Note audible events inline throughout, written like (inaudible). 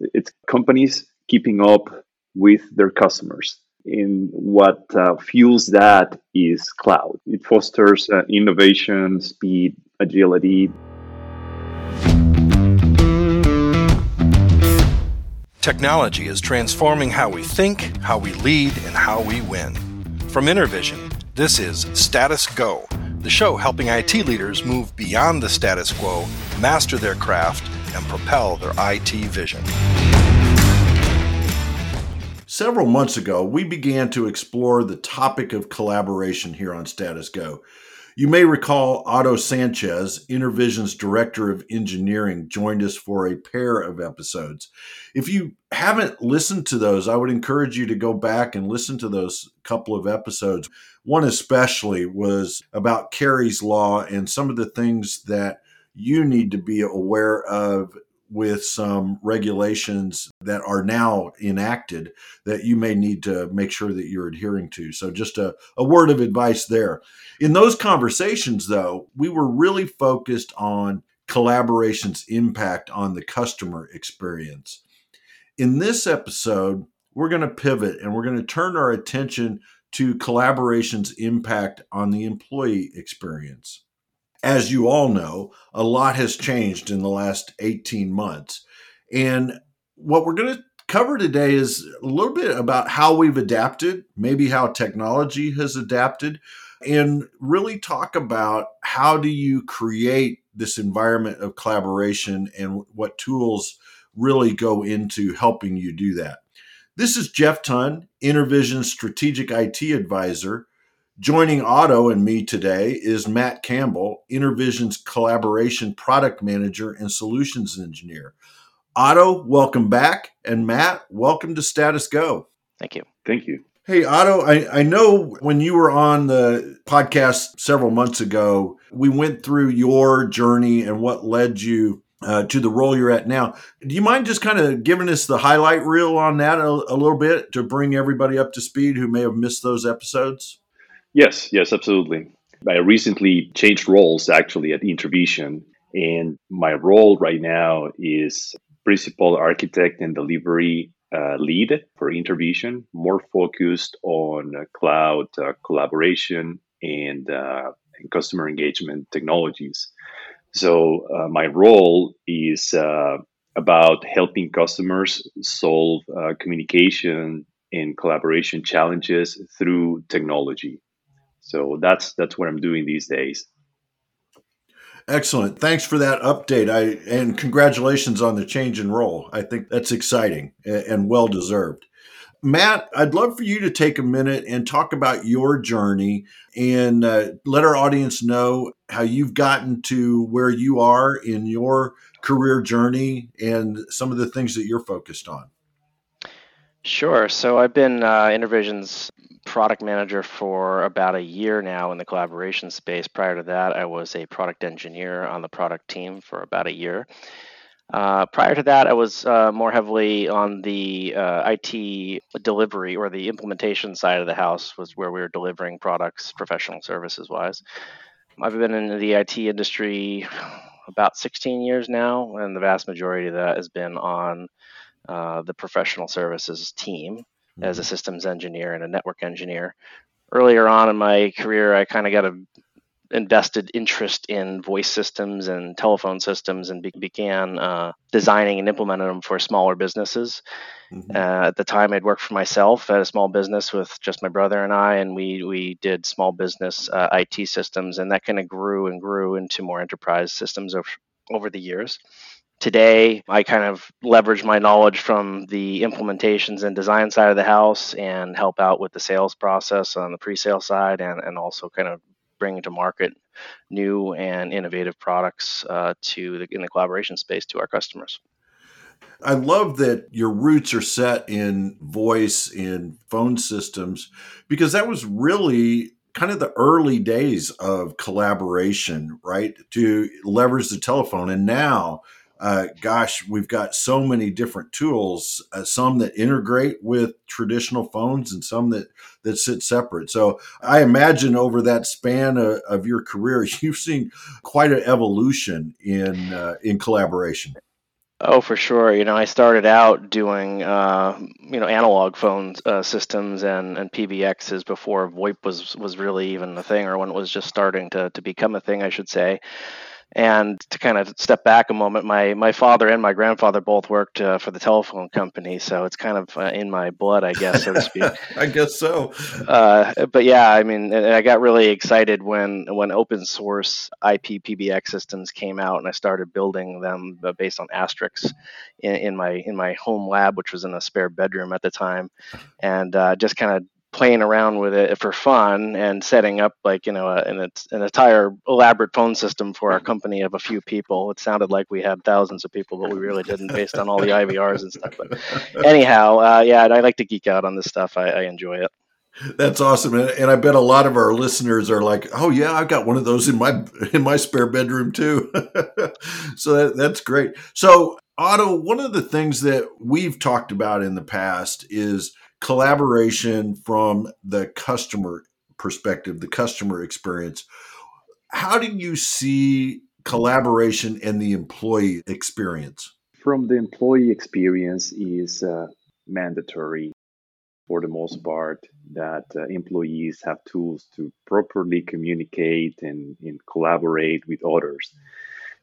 It's companies keeping up with their customers. And what uh, fuels that is cloud. It fosters uh, innovation, speed, agility. Technology is transforming how we think, how we lead, and how we win. From Intervision, this is Status Go, the show helping IT leaders move beyond the status quo, master their craft, and propel their IT vision. Several months ago, we began to explore the topic of collaboration here on Status Go. You may recall Otto Sanchez, Intervision's Director of Engineering, joined us for a pair of episodes. If you haven't listened to those, I would encourage you to go back and listen to those couple of episodes. One especially was about Kari's Law and some of the things that you need to be aware of with some regulations that are now enacted that you may need to make sure that you're adhering to. So, just a, a word of advice there. In those conversations, though, we were really focused on collaboration's impact on the customer experience. In this episode, we're going to pivot and we're going to turn our attention to collaboration's impact on the employee experience as you all know, a lot has changed in the last 18 months. And what we're going to cover today is a little bit about how we've adapted, maybe how technology has adapted, and really talk about how do you create this environment of collaboration and what tools really go into helping you do that. This is Jeff Tan, Intervision's strategic IT advisor Joining Otto and me today is Matt Campbell, Intervision's collaboration product manager and solutions engineer. Otto, welcome back. And Matt, welcome to Status Go. Thank you. Thank you. Hey, Otto, I, I know when you were on the podcast several months ago, we went through your journey and what led you uh, to the role you're at now. Do you mind just kind of giving us the highlight reel on that a, a little bit to bring everybody up to speed who may have missed those episodes? Yes, yes, absolutely. I recently changed roles actually at Intervision, and my role right now is principal architect and delivery uh, lead for Intervision, more focused on uh, cloud uh, collaboration and, uh, and, customer engagement technologies. So, uh, my role is uh, about helping customers solve communication and collaboration challenges through technology. So that's that's what I'm doing these days. Excellent. Thanks for that update. I and congratulations on the change in role. I think that's exciting and well deserved. Matt, I'd love for you to take a minute and talk about your journey and uh, let our audience know how you've gotten to where you are in your career journey and some of the things that you're focused on. Sure. So I've been uh, Intervision's product manager for about a year now in the collaboration space. Prior to that, I was a product engineer on the product team for about a year. Uh, prior to that, I was uh, more heavily on the uh, IT delivery or the implementation side of the house, was where we were delivering products, professional services wise. I've been in the IT industry about 16 years now, and the vast majority of that has been on uh, the professional services team as a mm-hmm. systems engineer and a network engineer. Earlier on in my career, I kind of got a invested interest in voice systems and telephone systems and be- began uh, designing and implementing them for smaller businesses. Mm-hmm. Uh, at the time, I'd worked for myself at a small business with just my brother and I, and we we did small business uh, IT systems, and that kind of grew and grew into more enterprise systems over, over the years. Today, I kind of leverage my knowledge from the implementations and design side of the house and help out with the sales process on the pre sale side and, and also kind of bring to market new and innovative products uh, to the, in the collaboration space to our customers. I love that your roots are set in voice in phone systems because that was really kind of the early days of collaboration, right? To leverage the telephone. And now uh, gosh, we've got so many different tools. Uh, some that integrate with traditional phones, and some that that sit separate. So I imagine over that span of, of your career, (laughs) you've seen quite an evolution in uh, in collaboration. Oh, for sure. You know, I started out doing, uh, you know, analog phone uh, systems and, and PBXs before VoIP was was really even a thing, or when it was just starting to to become a thing, I should say. And to kind of step back a moment, my my father and my grandfather both worked uh, for the telephone company, so it's kind of uh, in my blood, I guess, so to speak. (laughs) I guess so. Uh, but yeah, I mean, I got really excited when when open source IP PBX systems came out, and I started building them uh, based on Asterisk in, in my in my home lab, which was in a spare bedroom at the time, and uh, just kind of playing around with it for fun and setting up like you know a, an, an entire elaborate phone system for our company of a few people it sounded like we had thousands of people but we really didn't based on all the ivrs and stuff but (laughs) anyhow uh, yeah i like to geek out on this stuff i, I enjoy it that's awesome, and I bet a lot of our listeners are like, "Oh yeah, I've got one of those in my in my spare bedroom too." (laughs) so that, that's great. So Otto, one of the things that we've talked about in the past is collaboration from the customer perspective, the customer experience. How do you see collaboration and the employee experience? From the employee experience is uh, mandatory for the most part that uh, employees have tools to properly communicate and, and collaborate with others.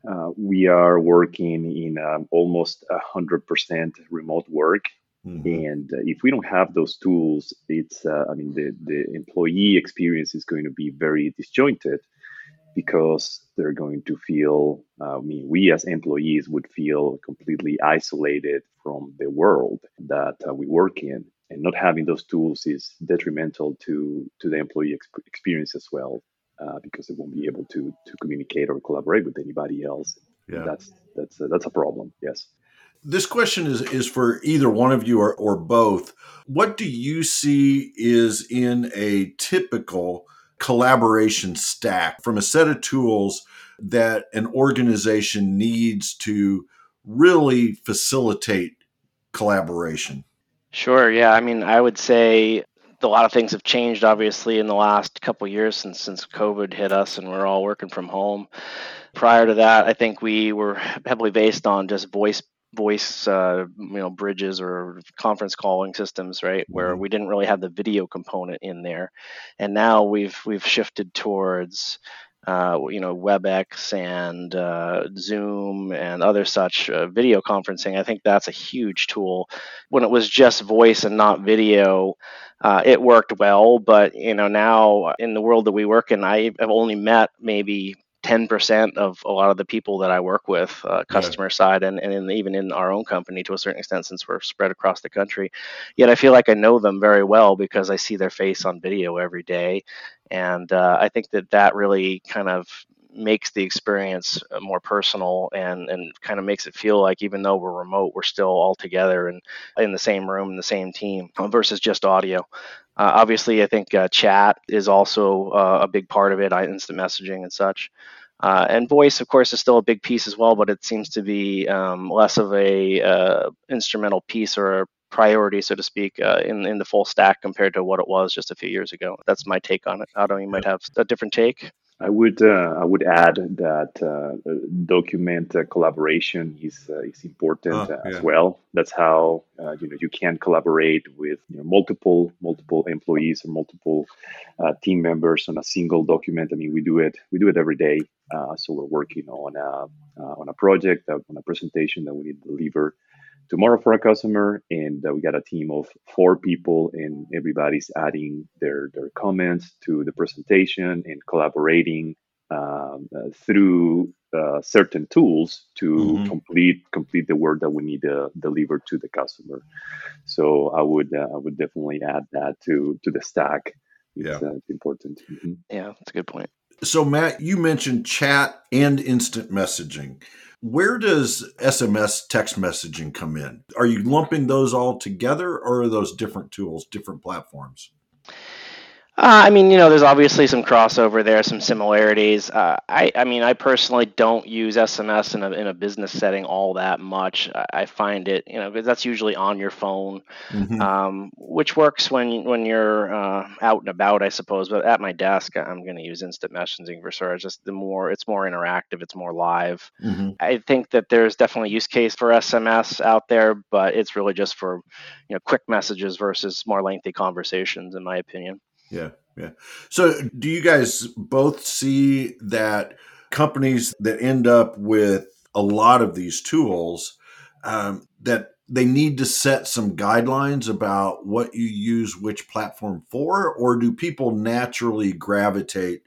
Uh, we are working in um, almost 100% remote work Mm-hmm. And uh, if we don't have those tools, it's uh, I mean the the employee experience is going to be very disjointed because they're going to feel. Uh, I mean, we as employees would feel completely isolated from the world that uh, we work in, and not having those tools is detrimental to to the employee ex- experience as well. Uh, because they won't be able to to communicate or collaborate with anybody else. Yeah. That's that's a, that's a problem. Yes this question is is for either one of you or, or both. What do you see is in a typical collaboration stack from a set of tools that an organization needs to really facilitate collaboration? Sure. Yeah. I mean, I would say a lot of things have changed obviously in the last couple years since since COVID hit us and we're all working from home. Prior to that, I think we were heavily based on just voice voice uh, you know bridges or conference calling systems right where mm-hmm. we didn't really have the video component in there. And now we've we've shifted towards uh, you know webex and uh, zoom and other such uh, video conferencing. I think that's a huge tool. When it was just voice and not video uh, it worked well but you know now in the world that we work in i have only met maybe 10% of a lot of the people that I work with, uh, customer yeah. side, and, and in, even in our own company to a certain extent, since we're spread across the country. Yet I feel like I know them very well because I see their face on video every day. And uh, I think that that really kind of makes the experience uh, more personal and, and kind of makes it feel like even though we're remote, we're still all together and in the same room, in the same team uh, versus just audio. Uh, obviously, I think uh, chat is also uh, a big part of it, instant messaging and such. Uh, and voice, of course, is still a big piece as well, but it seems to be um, less of a uh, instrumental piece or a priority, so to speak, uh, in in the full stack compared to what it was just a few years ago. That's my take on it. Otto, you might have a different take. I would uh, I would add that uh, document uh, collaboration is uh, is important oh, yeah. as well. That's how uh, you know you can collaborate with you know, multiple multiple employees or multiple uh, team members on a single document. I mean, we do it we do it every day. so we're working on a on a project on a presentation that we need to deliver tomorrow for a customer and uh, we got a team of four people and everybody's adding their their comments to the presentation and collaborating um, uh, through uh, certain tools to mm-hmm. complete complete the work that we need to deliver to the customer so i would uh, i would definitely add that to to the stack it's, yeah. Uh, it's important mm-hmm. yeah that's a good point so matt you mentioned chat and instant messaging where does SMS text messaging come in? Are you lumping those all together or are those different tools, different platforms? Uh, I mean, you know, there's obviously some crossover there, some similarities. Uh, I, I mean, I personally don't use SMS in a in a business setting all that much. I, I find it, you know, because that's usually on your phone, Mm-hmm. um, which works when when you're uh, out and about, I suppose. But at my desk, I'm going to use instant messaging for sure. It's just the more it's more interactive, it's more live. Mm-hmm. I think that there's definitely use case for SMS out there, but it's really just for you know quick messages versus more lengthy conversations, in my opinion. Yeah, yeah. So, do you guys both see that companies that end up with a lot of these tools um, that they need to set some guidelines about what you use which platform for, or do people naturally gravitate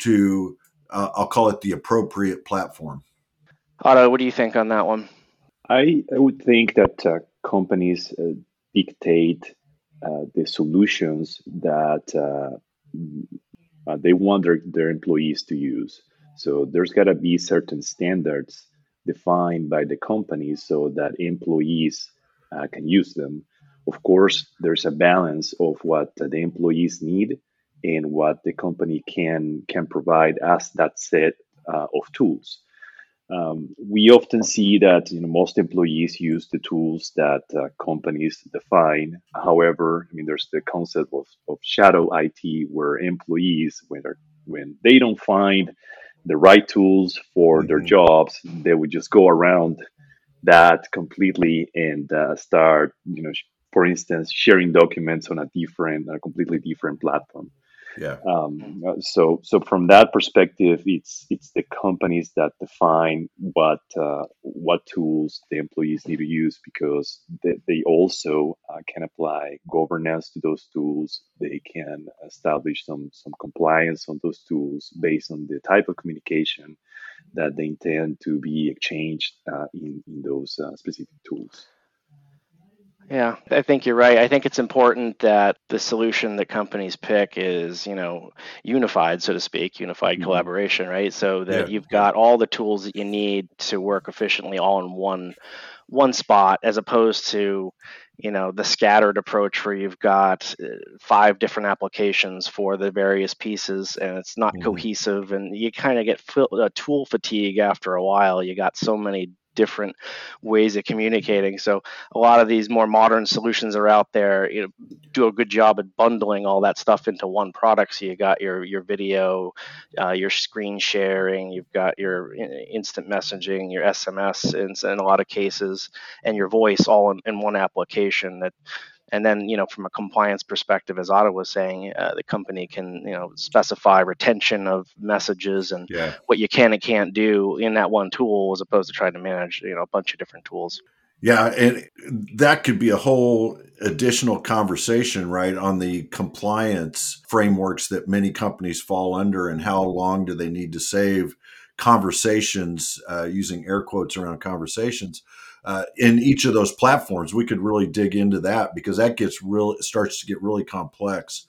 to? Uh, I'll call it the appropriate platform. Otto, what do you think on that one? I, I would think that uh, companies uh, dictate the solutions that uh, uh, they want their, their employees to use. So there's got to be certain standards defined by the company so that employees uh, can use them. Of course, there's a balance of what the employees need and what the company can can provide as that set uh, of tools. Um, we often see that you know most employees use the tools that uh, companies define. However, I mean there's the concept of, of shadow IT where employees when when they don't find the right tools for their Mhm. jobs, they would just go around that completely and uh, start you know for instance sharing documents on a different a completely different platform. Yeah. Um, so, so from that perspective, it's it's the companies that define what uh, what tools the employees need to use because they, they also uh, can apply governance to those tools. They can establish some some compliance on those tools based on the type of communication that they intend to be exchanged uh, in in those uh, specific tools. Yeah, I think you're right. I think it's important that the solution that companies pick is, you know, unified, so to speak, unified Mhm. collaboration, right? So that Yeah. you've got all the tools that you need to work efficiently all in one one spot as opposed to, you know, the scattered approach where you've got uh, five different applications for the various pieces and it's not Mhm. cohesive and you kind of get fil- uh, tool fatigue after a while. You got so many different ways of communicating. So a lot of these more modern solutions are out there. You know, do a good job at bundling all that stuff into one product. So you got your your video, uh, your screen sharing, you've got your instant messaging, your SMS in, in a lot of cases, and your voice all in, in one application. That and then you know from a compliance perspective as otto was saying uh, the company can you know specify retention of messages and Yeah. what you can and can't do in that one tool as opposed to trying to manage you know a bunch of different tools Yeah, and that could be a whole additional conversation, right, on the compliance frameworks that many companies fall under and how long do they need to save conversations, uh, using air quotes around conversations, uh, in each of those platforms. We could really dig into that because that gets real, starts to get really complex.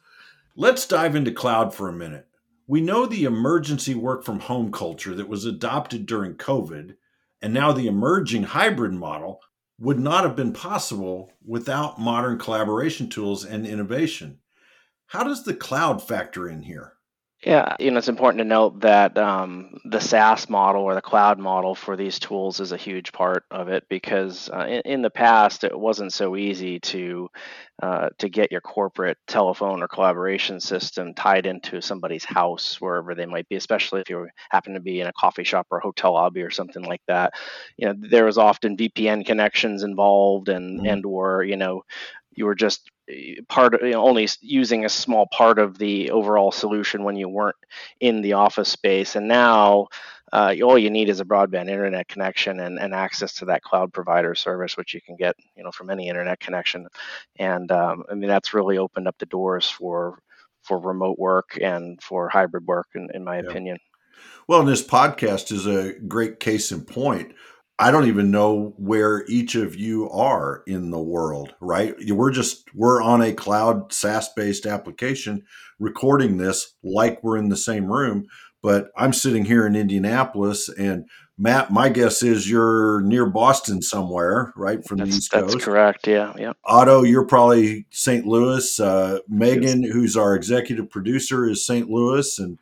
Let's dive into cloud for a minute. We know the emergency work from home culture that was adopted during COVID and now the emerging hybrid model would not have been possible without modern collaboration tools and innovation. How does the cloud factor in here? Yeah, you know, it's important to note that um, the SaaS model or the cloud model for these tools is a huge part of it because uh, in, in the past it wasn't so easy to uh, to get your corporate telephone or collaboration system tied into somebody's house wherever they might be, especially if you happen to be in a coffee shop or a hotel lobby or something like that. You know, there was often VPN connections involved and Mhm. and or you know you were just eh, part of you know, only using a small part of the overall solution when you weren't in the office space and now uh, all you need is a broadband internet connection and, and access to that cloud provider service which you can get you know from any internet connection and um, i mean that's really opened up the doors for for remote work and for hybrid work in, in my Yeah. opinion Well, and this podcast is a great case in point. I don't even know where each of you are in the world, right? We're just we're on a cloud SaaS based application recording this like we're in the same room, but I'm sitting here in Indianapolis and Matt, my guess is you're near Boston somewhere, right from that's, the East Coast. That's correct. Yeah, yeah. Otto, you're probably St. Louis. Uh, Megan, yes. who's our executive producer, is St. Louis, and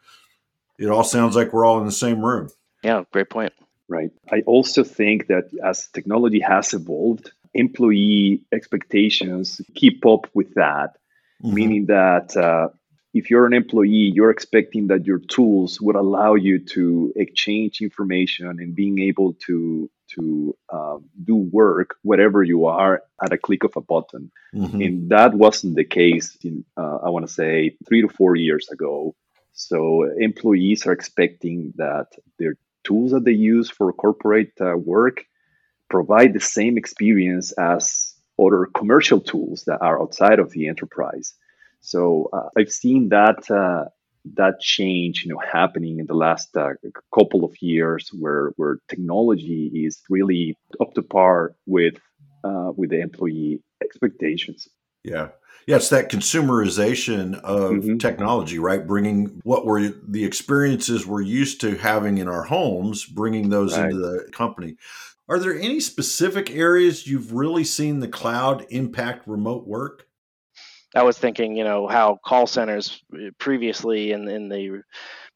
it all sounds like we're all in the same room. Yeah, great point. Right. I also think that as technology has evolved, employee expectations keep up with that, mm-hmm. meaning that uh, if you're an employee, you're expecting that your tools would allow you to exchange information and being able to to um, do work wherever you are at a click of a button. Mm-hmm. And that wasn't the case. In, uh, I want to say three to four years ago. So employees are expecting that their tools that they use for corporate uh, work provide the same experience as other commercial tools that are outside of the enterprise. So uh, I've seen that uh, that change, you know, happening in the last uh, couple of years, where where technology is really up to par with uh, with the employee expectations. Yeah. Yeah, it's that consumerization of mm-hmm. technology, right? Bringing what were the experiences we're used to having in our homes, bringing those right. into the company. Are there any specific areas you've really seen the cloud impact remote work? I was thinking, you know, how call centers uh, previously in in the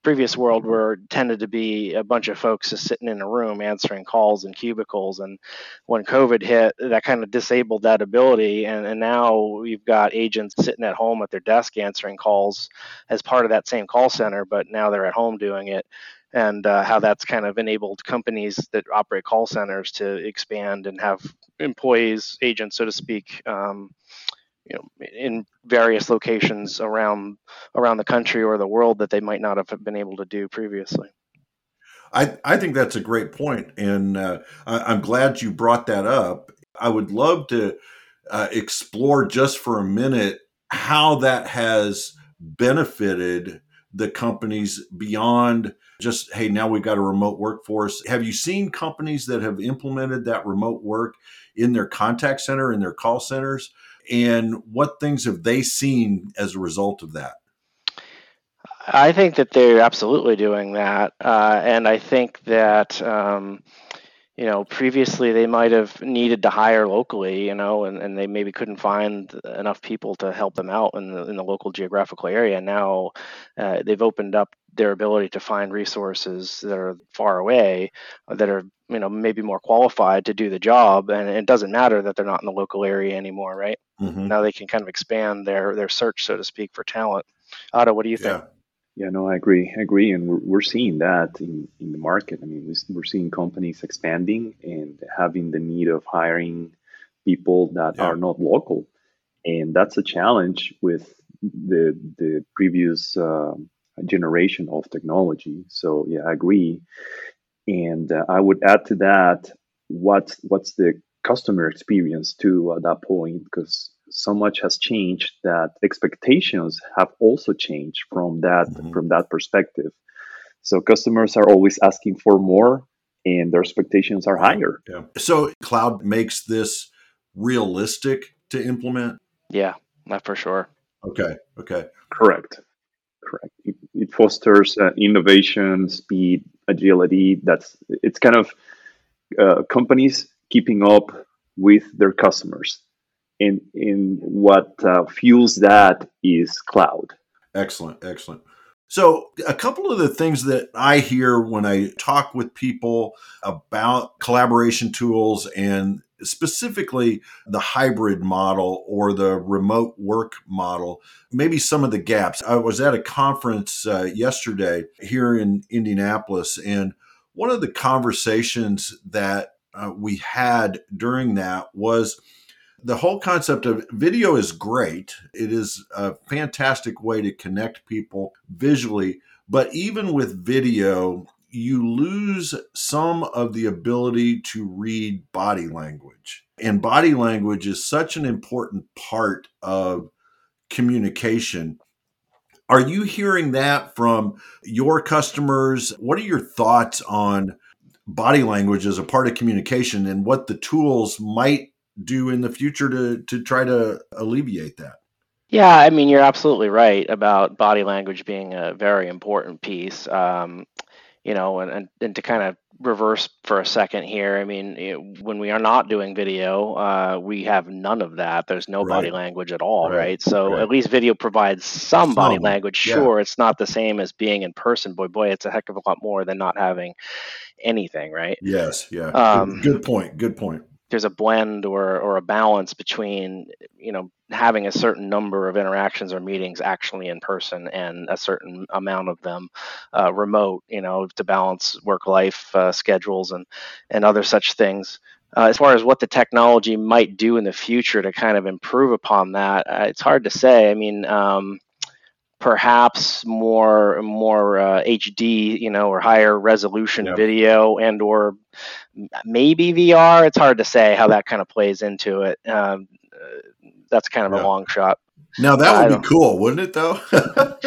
previous world were tended to be a bunch of folks just sitting in a room answering calls in cubicles and when covid hit that kind of disabled that ability and, and now we've got agents sitting at home at their desk answering calls as part of that same call center but now they're at home doing it and uh, how that's kind of enabled companies that operate call centers to expand and have employees agents so to speak um, you know in various locations around around the country or the world that they might not have been able to do previously. I, I think that's a great point, and uh, I, am glad you brought that up. I would love to uh, explore just for a minute how that has benefited the companies beyond just hey now we've got a remote workforce have you seen companies that have implemented that remote work in their contact center in their call centers and what things have they seen as a result of that? I think that they're absolutely doing that, uh, and I think that um, you know previously they might have needed to hire locally, you know, and, and they maybe couldn't find enough people to help them out in the in the local geographical area. Now uh, they've opened up their ability to find resources that are far away that are you know maybe more qualified to do the job and it doesn't matter that they're not in the local area anymore right mm-hmm. now they can kind of expand their their search so to speak for talent. Otto what do you think? Yeah, yeah no i agree i agree and we're, we're seeing that in, in the market. I mean we're seeing companies expanding and having the need of hiring people that yeah. are not local. And that's a challenge with the the previous uh, generation of technology. So yeah i agree. And uh, I would add to that what what's the customer experience too at that point because so much has changed that expectations have also changed from that mm-hmm. from that perspective. So customers are always asking for more and their expectations are higher. Yeah. So cloud makes this realistic to implement? Yeah, not for sure. Okay. Okay. Correct. Correct. It, it fosters uh, innovation, speed, agility. That's it's kind of uh, companies keeping up with their customers, and in what uh, fuels that is cloud. Excellent, excellent. So, a couple of the things that I hear when I talk with people about collaboration tools and specifically the hybrid model or the remote work model, maybe some of the gaps. I was at a conference uh, yesterday here in Indianapolis, and one of the conversations that uh, we had during that was the whole concept of video is great. It is a fantastic way to connect people visually. But even with video, you lose some of the ability to read body language. And body language is such an important part of communication. Are you hearing that from your customers? What are your thoughts on body language as a part of communication and what the tools might do in the future to, to try to alleviate that? Yeah, I mean, you're absolutely right about body language being a very important piece. Um, you know, and, and, and to kind of reverse for a second here, I mean, it, when we are not doing video, uh, we have none of that. There's no body language at all, Right. right? So Right. at least video provides some body Some, language. yeah. Sure, it's not the same as being in person. Boy, boy, it's a heck of a lot more than not having anything, right? Yes, yeah. Um, good, good point. Good point. There's a blend or or a balance between you know having a certain number of interactions or meetings actually in person and a certain amount of them uh, remote you know to balance work life uh, schedules and and other such things. Uh, as far as what the technology might do in the future to kind of improve upon that uh, it's hard to say. I mean um, perhaps more more uh, HD, you know, or higher resolution Yeah. video and or maybe VR. It's hard to say how that kind of plays into it. Um, uh, that's kind of a long shot. Now that would be cool, wouldn't it? Though. (laughs)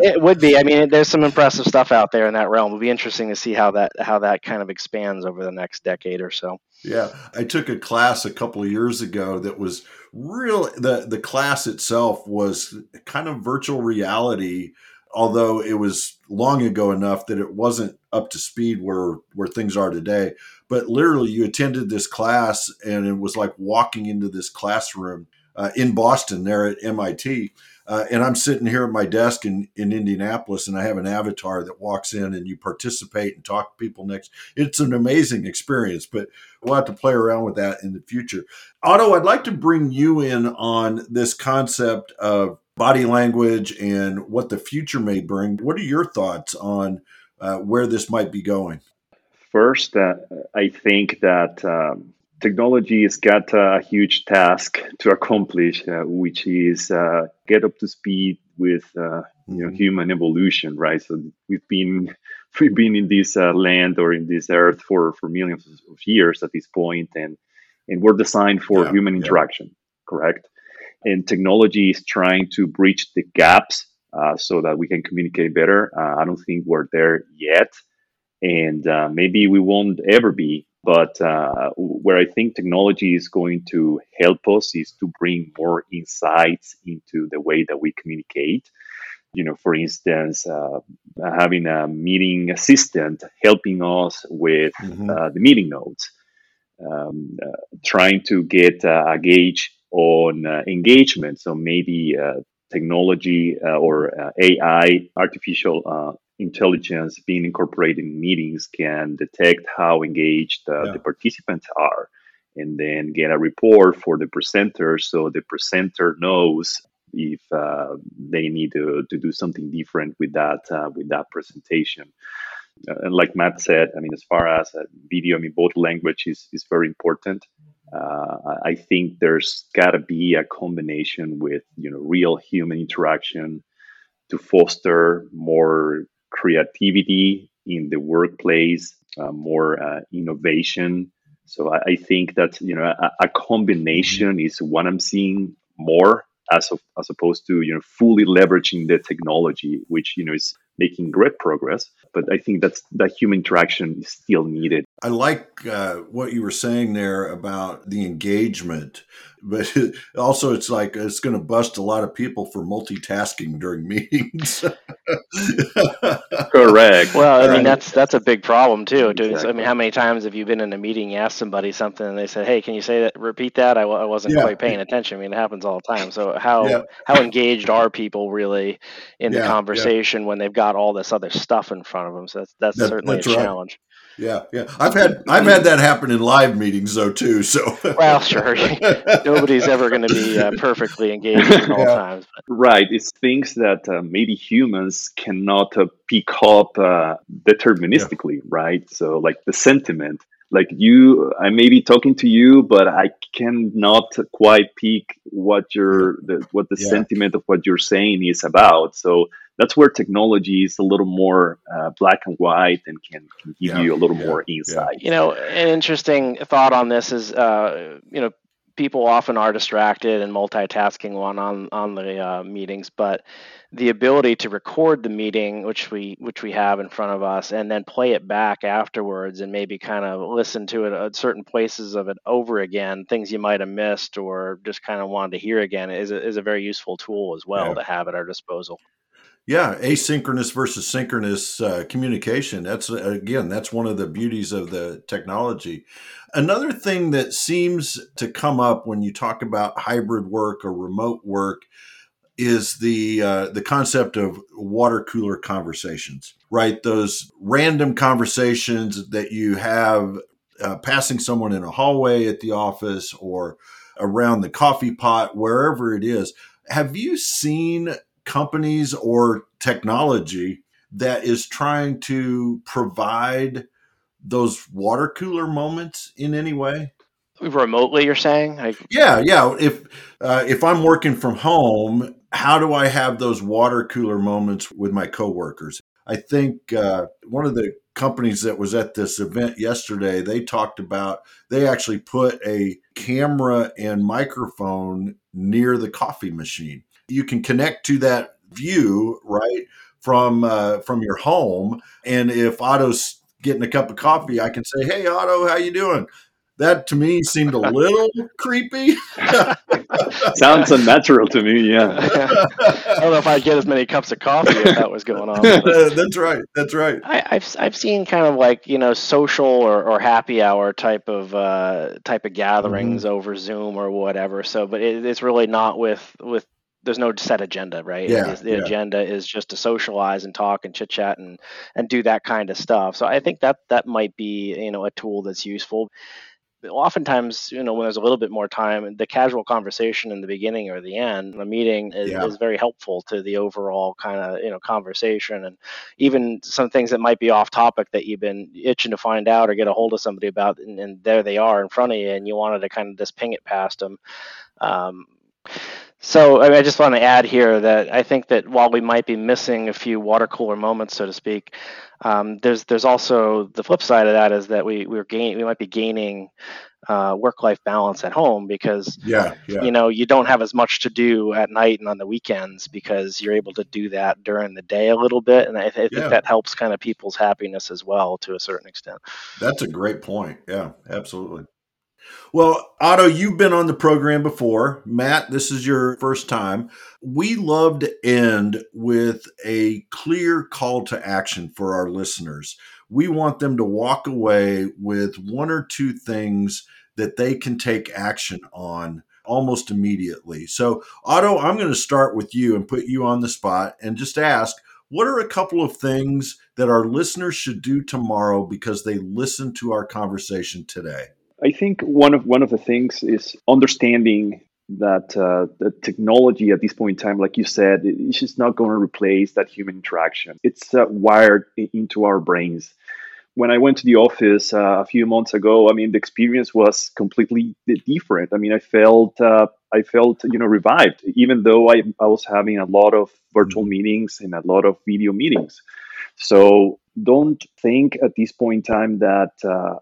It would be. I mean, there's some impressive stuff out there in that realm. It'll be interesting to see how that how that kind of expands over the next decade or so. Yeah, I took a class a couple of years ago that was real. the The class itself was kind of virtual reality, although it was long ago enough that it wasn't up to speed where where things are today. But literally, you attended this class, and it was like walking into this classroom uh, in Boston, there at MIT. Uh, and I'm sitting here at my desk in, in Indianapolis, and I have an avatar that walks in, and you participate and talk to people next. It's an amazing experience, but we'll have to play around with that in the future. Otto, I'd like to bring you in on this concept of body language and what the future may bring. What are your thoughts on uh, where this might be going? First, uh, I think that um, technology has got a huge task to accomplish, uh, which is uh, get up to speed with uh, you know Mhm. human evolution, right? So we've been we've been in this uh, land or in this earth for for millions of years at this point, and and we're designed for Yeah, human yeah. interaction, correct? And technology is trying to bridge the gaps uh, so that we can communicate better. Uh, I don't think we're there yet and uh, maybe we won't ever be. But uh, where I think technology is going to help us is to bring more insights into the way that we communicate. You know, for instance, uh, having a meeting assistant helping us with Mhm. uh, the meeting notes, um, uh, trying to get uh, a gauge on uh, engagement. So maybe uh, technology uh, or uh, AI, artificial uh, intelligence, being incorporated in meetings can detect how engaged uh, Yeah. the participants are, and then get a report for the presenter, so the presenter knows if uh, they need to, to do something different with that uh, with that presentation. Uh, and like Matt said, I mean, as far as uh, video, I mean, both language is, is very important. Uh, I- think there's got to be a combination with you know real human interaction to foster more creativity in the workplace, uh, more innovation. So I, I think that you know a, a combination is what I'm seeing more as of, as opposed to you know fully leveraging the technology, which you know is making great progress. But I think that's that human interaction is still needed. I like uh, what you were saying there about the engagement, but (laughs) also it's like it's going to bust a lot of people for multitasking during (laughs) meetings. Correct. Well, I mean that's that's a big problem too. Doing- I mean, how many times have you been in a meeting, you ask somebody something, and they said, "Hey, can you say that? Repeat that." I, I wasn't Yeah. quite paying attention. I mean, it happens all the time. So how Yeah. how engaged are people really in Yeah, the yeah. conversation when they've got all this other stuff in front of them? So that's that's That- certainly that's a right. challenge. Yeah, yeah. I've had I've had that happen in live meetings though too. So Well, sure. (laughs) Nobody's ever going to be uh, perfectly engaged at all Yeah. times. Right. It's things that uh, maybe humans cannot uh, pick up uh, deterministically, right? So, like the sentiment, like you, I may be talking to you, but I cannot quite pick what your the, what the Yeah. sentiment of what you're saying is about. So that's where technology is a little more uh, black and white and can, can give Yeah, you a little yeah, more insight. You know, an interesting thought on this is, uh, you know, people often are distracted and multitasking one on on the uh, meetings, but the ability to record the meeting, which we which we have in front of us, and then play it back afterwards, and maybe kind of listen to it at certain places of it over again, things you might have missed or just kind of wanted to hear again, is a, is a very useful tool as well yeah. to have at our disposal. Yeah, asynchronous versus synchronous uh, communication. That's again, that's one of the beauties of the technology. Another thing that seems to come up when you talk about hybrid work or remote work is the uh, the concept of water cooler conversations. Right, those random conversations that you have uh, passing someone in a hallway at the office or around the coffee pot, wherever it is. Have you seen companies or technology that is trying to provide those water cooler moments in any way? Remotely, you're saying? I... Yeah, yeah. If uh, if I'm working from home, how do I have those water cooler moments with my coworkers? I think uh, one of the companies that was at this event yesterday, they talked about they actually put a camera and microphone near the coffee machine you can connect to that view right from uh, from your home. And if otto's getting a cup of coffee i can say hey otto how you doing? That to me seemed a little (laughs) creepy. Sounds unnatural to me yeah. (laughs) I don't know if i'd get as many cups of coffee if that was going on (laughs) that's right that's right. I, have I've seen kind of like you know social or, or happy hour type of uh, type of gatherings mm-hmm. over zoom or whatever. So but it, it's really not with with there's no set agenda, right? Yeah, the yeah. agenda is just to socialize and talk and chit chat and and do that kind of stuff. So I think that that might be you know a tool that's useful. Oftentimes, you know, when there's a little bit more time, the casual conversation in the beginning or the end, the meeting is, yeah. is very helpful to the overall kind of you know conversation, and even some things that might be off topic that you've been itching to find out or get a hold of somebody about, and, and there they are in front of you, and you wanted to kind of just ping it past them. Um, so I just want to add here that I think that while we might be missing a few water cooler moments, so to speak, um, there's there's also the flip side of that is that we we're gain we might be gaining uh, work life balance at home because yeah, yeah, you know you don't have as much to do at night and on the weekends because you're able to do that during the day a little bit, and I, I think yeah. that helps kind of people's happiness as well to a certain extent. That's a great point. Yeah, absolutely. Well, Otto, you've been on the program before. Matt, this is your first time. We love to end with a clear call to action for our listeners. We want them to walk away with one or two things that they can take action on almost immediately. So, Otto, I'm going to start with you and put you on the spot and just ask what are a couple of things that our listeners should do tomorrow because they listened to our conversation today? I think one of one of the things is understanding that uh, the technology at this point in time, like you said, it's just not going to replace that human interaction. It's uh, wired into our brains. When I went to the office uh, a few months ago, I mean, the experience was completely different. I mean, I felt uh, I felt you know revived, even though I, I was having a lot of virtual mm-hmm. meetings and a lot of video meetings. So don't think at this point in time that uh,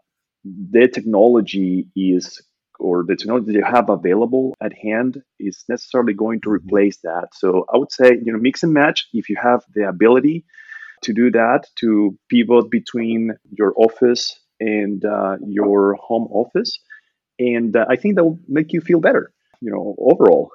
the technology is or the technology you have available at hand is necessarily going to mm-hmm. replace that. So I would say, you know, mix and match if you have the ability to do that, to pivot between your office and uh, your home office. And uh, I think that will make you feel better, you know, overall.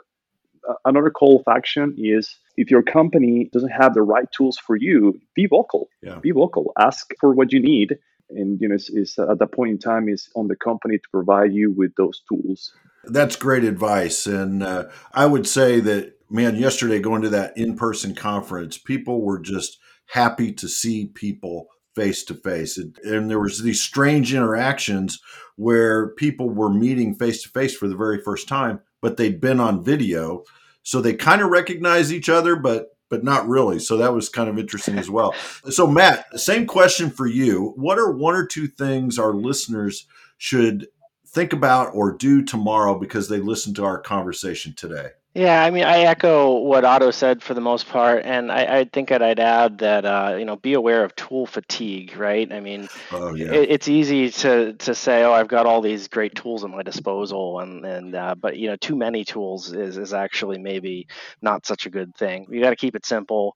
Uh, another call of action is if your company doesn't have the right tools for you, be vocal. Yeah. Be vocal. Ask for what you need and you know is at that point in time is on the company to provide you with those tools. That's great advice and uh, i would say that man yesterday going to that in-person conference people were just happy to see people face to face and there was these strange interactions where people were meeting face to face for the very first time but they'd been on video so they kind of recognize each other but but not really. So that was kind of interesting as well. So, Matt, same question for you. What are one or two things our listeners should think about or do tomorrow because they listened to our conversation today? Yeah, I mean, I echo what Otto said for the most part, and I, I think that I'd add that uh, you know be aware of tool fatigue, right? I mean, oh, yeah. it, it's easy to to say, oh, I've got all these great tools at my disposal, and and uh, but you know, too many tools is is actually maybe not such a good thing. You got to keep it simple,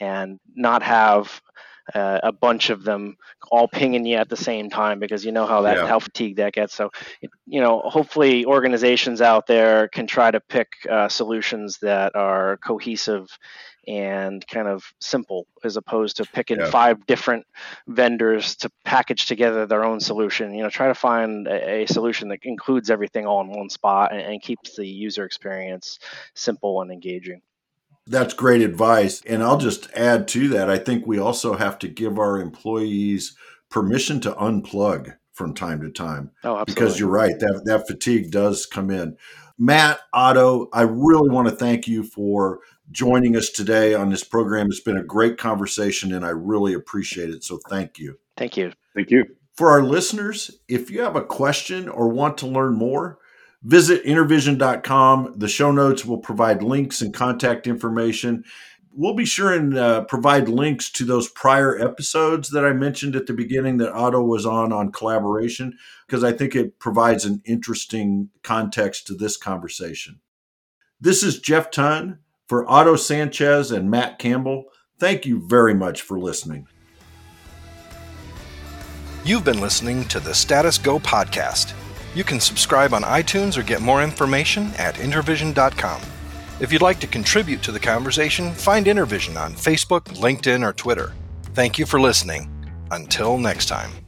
and not have uh, a bunch of them all pinging you at the same time because you know how that yeah. how fatigued that gets. So, you know, hopefully organizations out there can try to pick uh, solutions that are cohesive and kind of simple as opposed to picking yeah. five different vendors to package together their own solution you know try to find a, a solution that includes everything all in one spot and, and keeps the user experience simple and engaging that's great advice. And I'll just add to that. I think we also have to give our employees permission to unplug from time to time. Oh, absolutely. Because you're right, that, that fatigue does come in. Matt, Otto, I really want to thank you for joining us today on this program. It's been a great conversation and I really appreciate it. So thank you. Thank you. Thank you. For our listeners, if you have a question or want to learn more, Visit intervision.com. The show notes will provide links and contact information. We'll be sure and uh, provide links to those prior episodes that I mentioned at the beginning that Otto was on on collaboration, because I think it provides an interesting context to this conversation. This is Jeff Tan for Otto Sanchez and Matt Campbell. Thank you very much for listening. You've been listening to the Status Go podcast. You can subscribe on iTunes or get more information at intervision.com. If you'd like to contribute to the conversation, find Intervision on Facebook, LinkedIn, or Twitter. Thank you for listening. Until next time.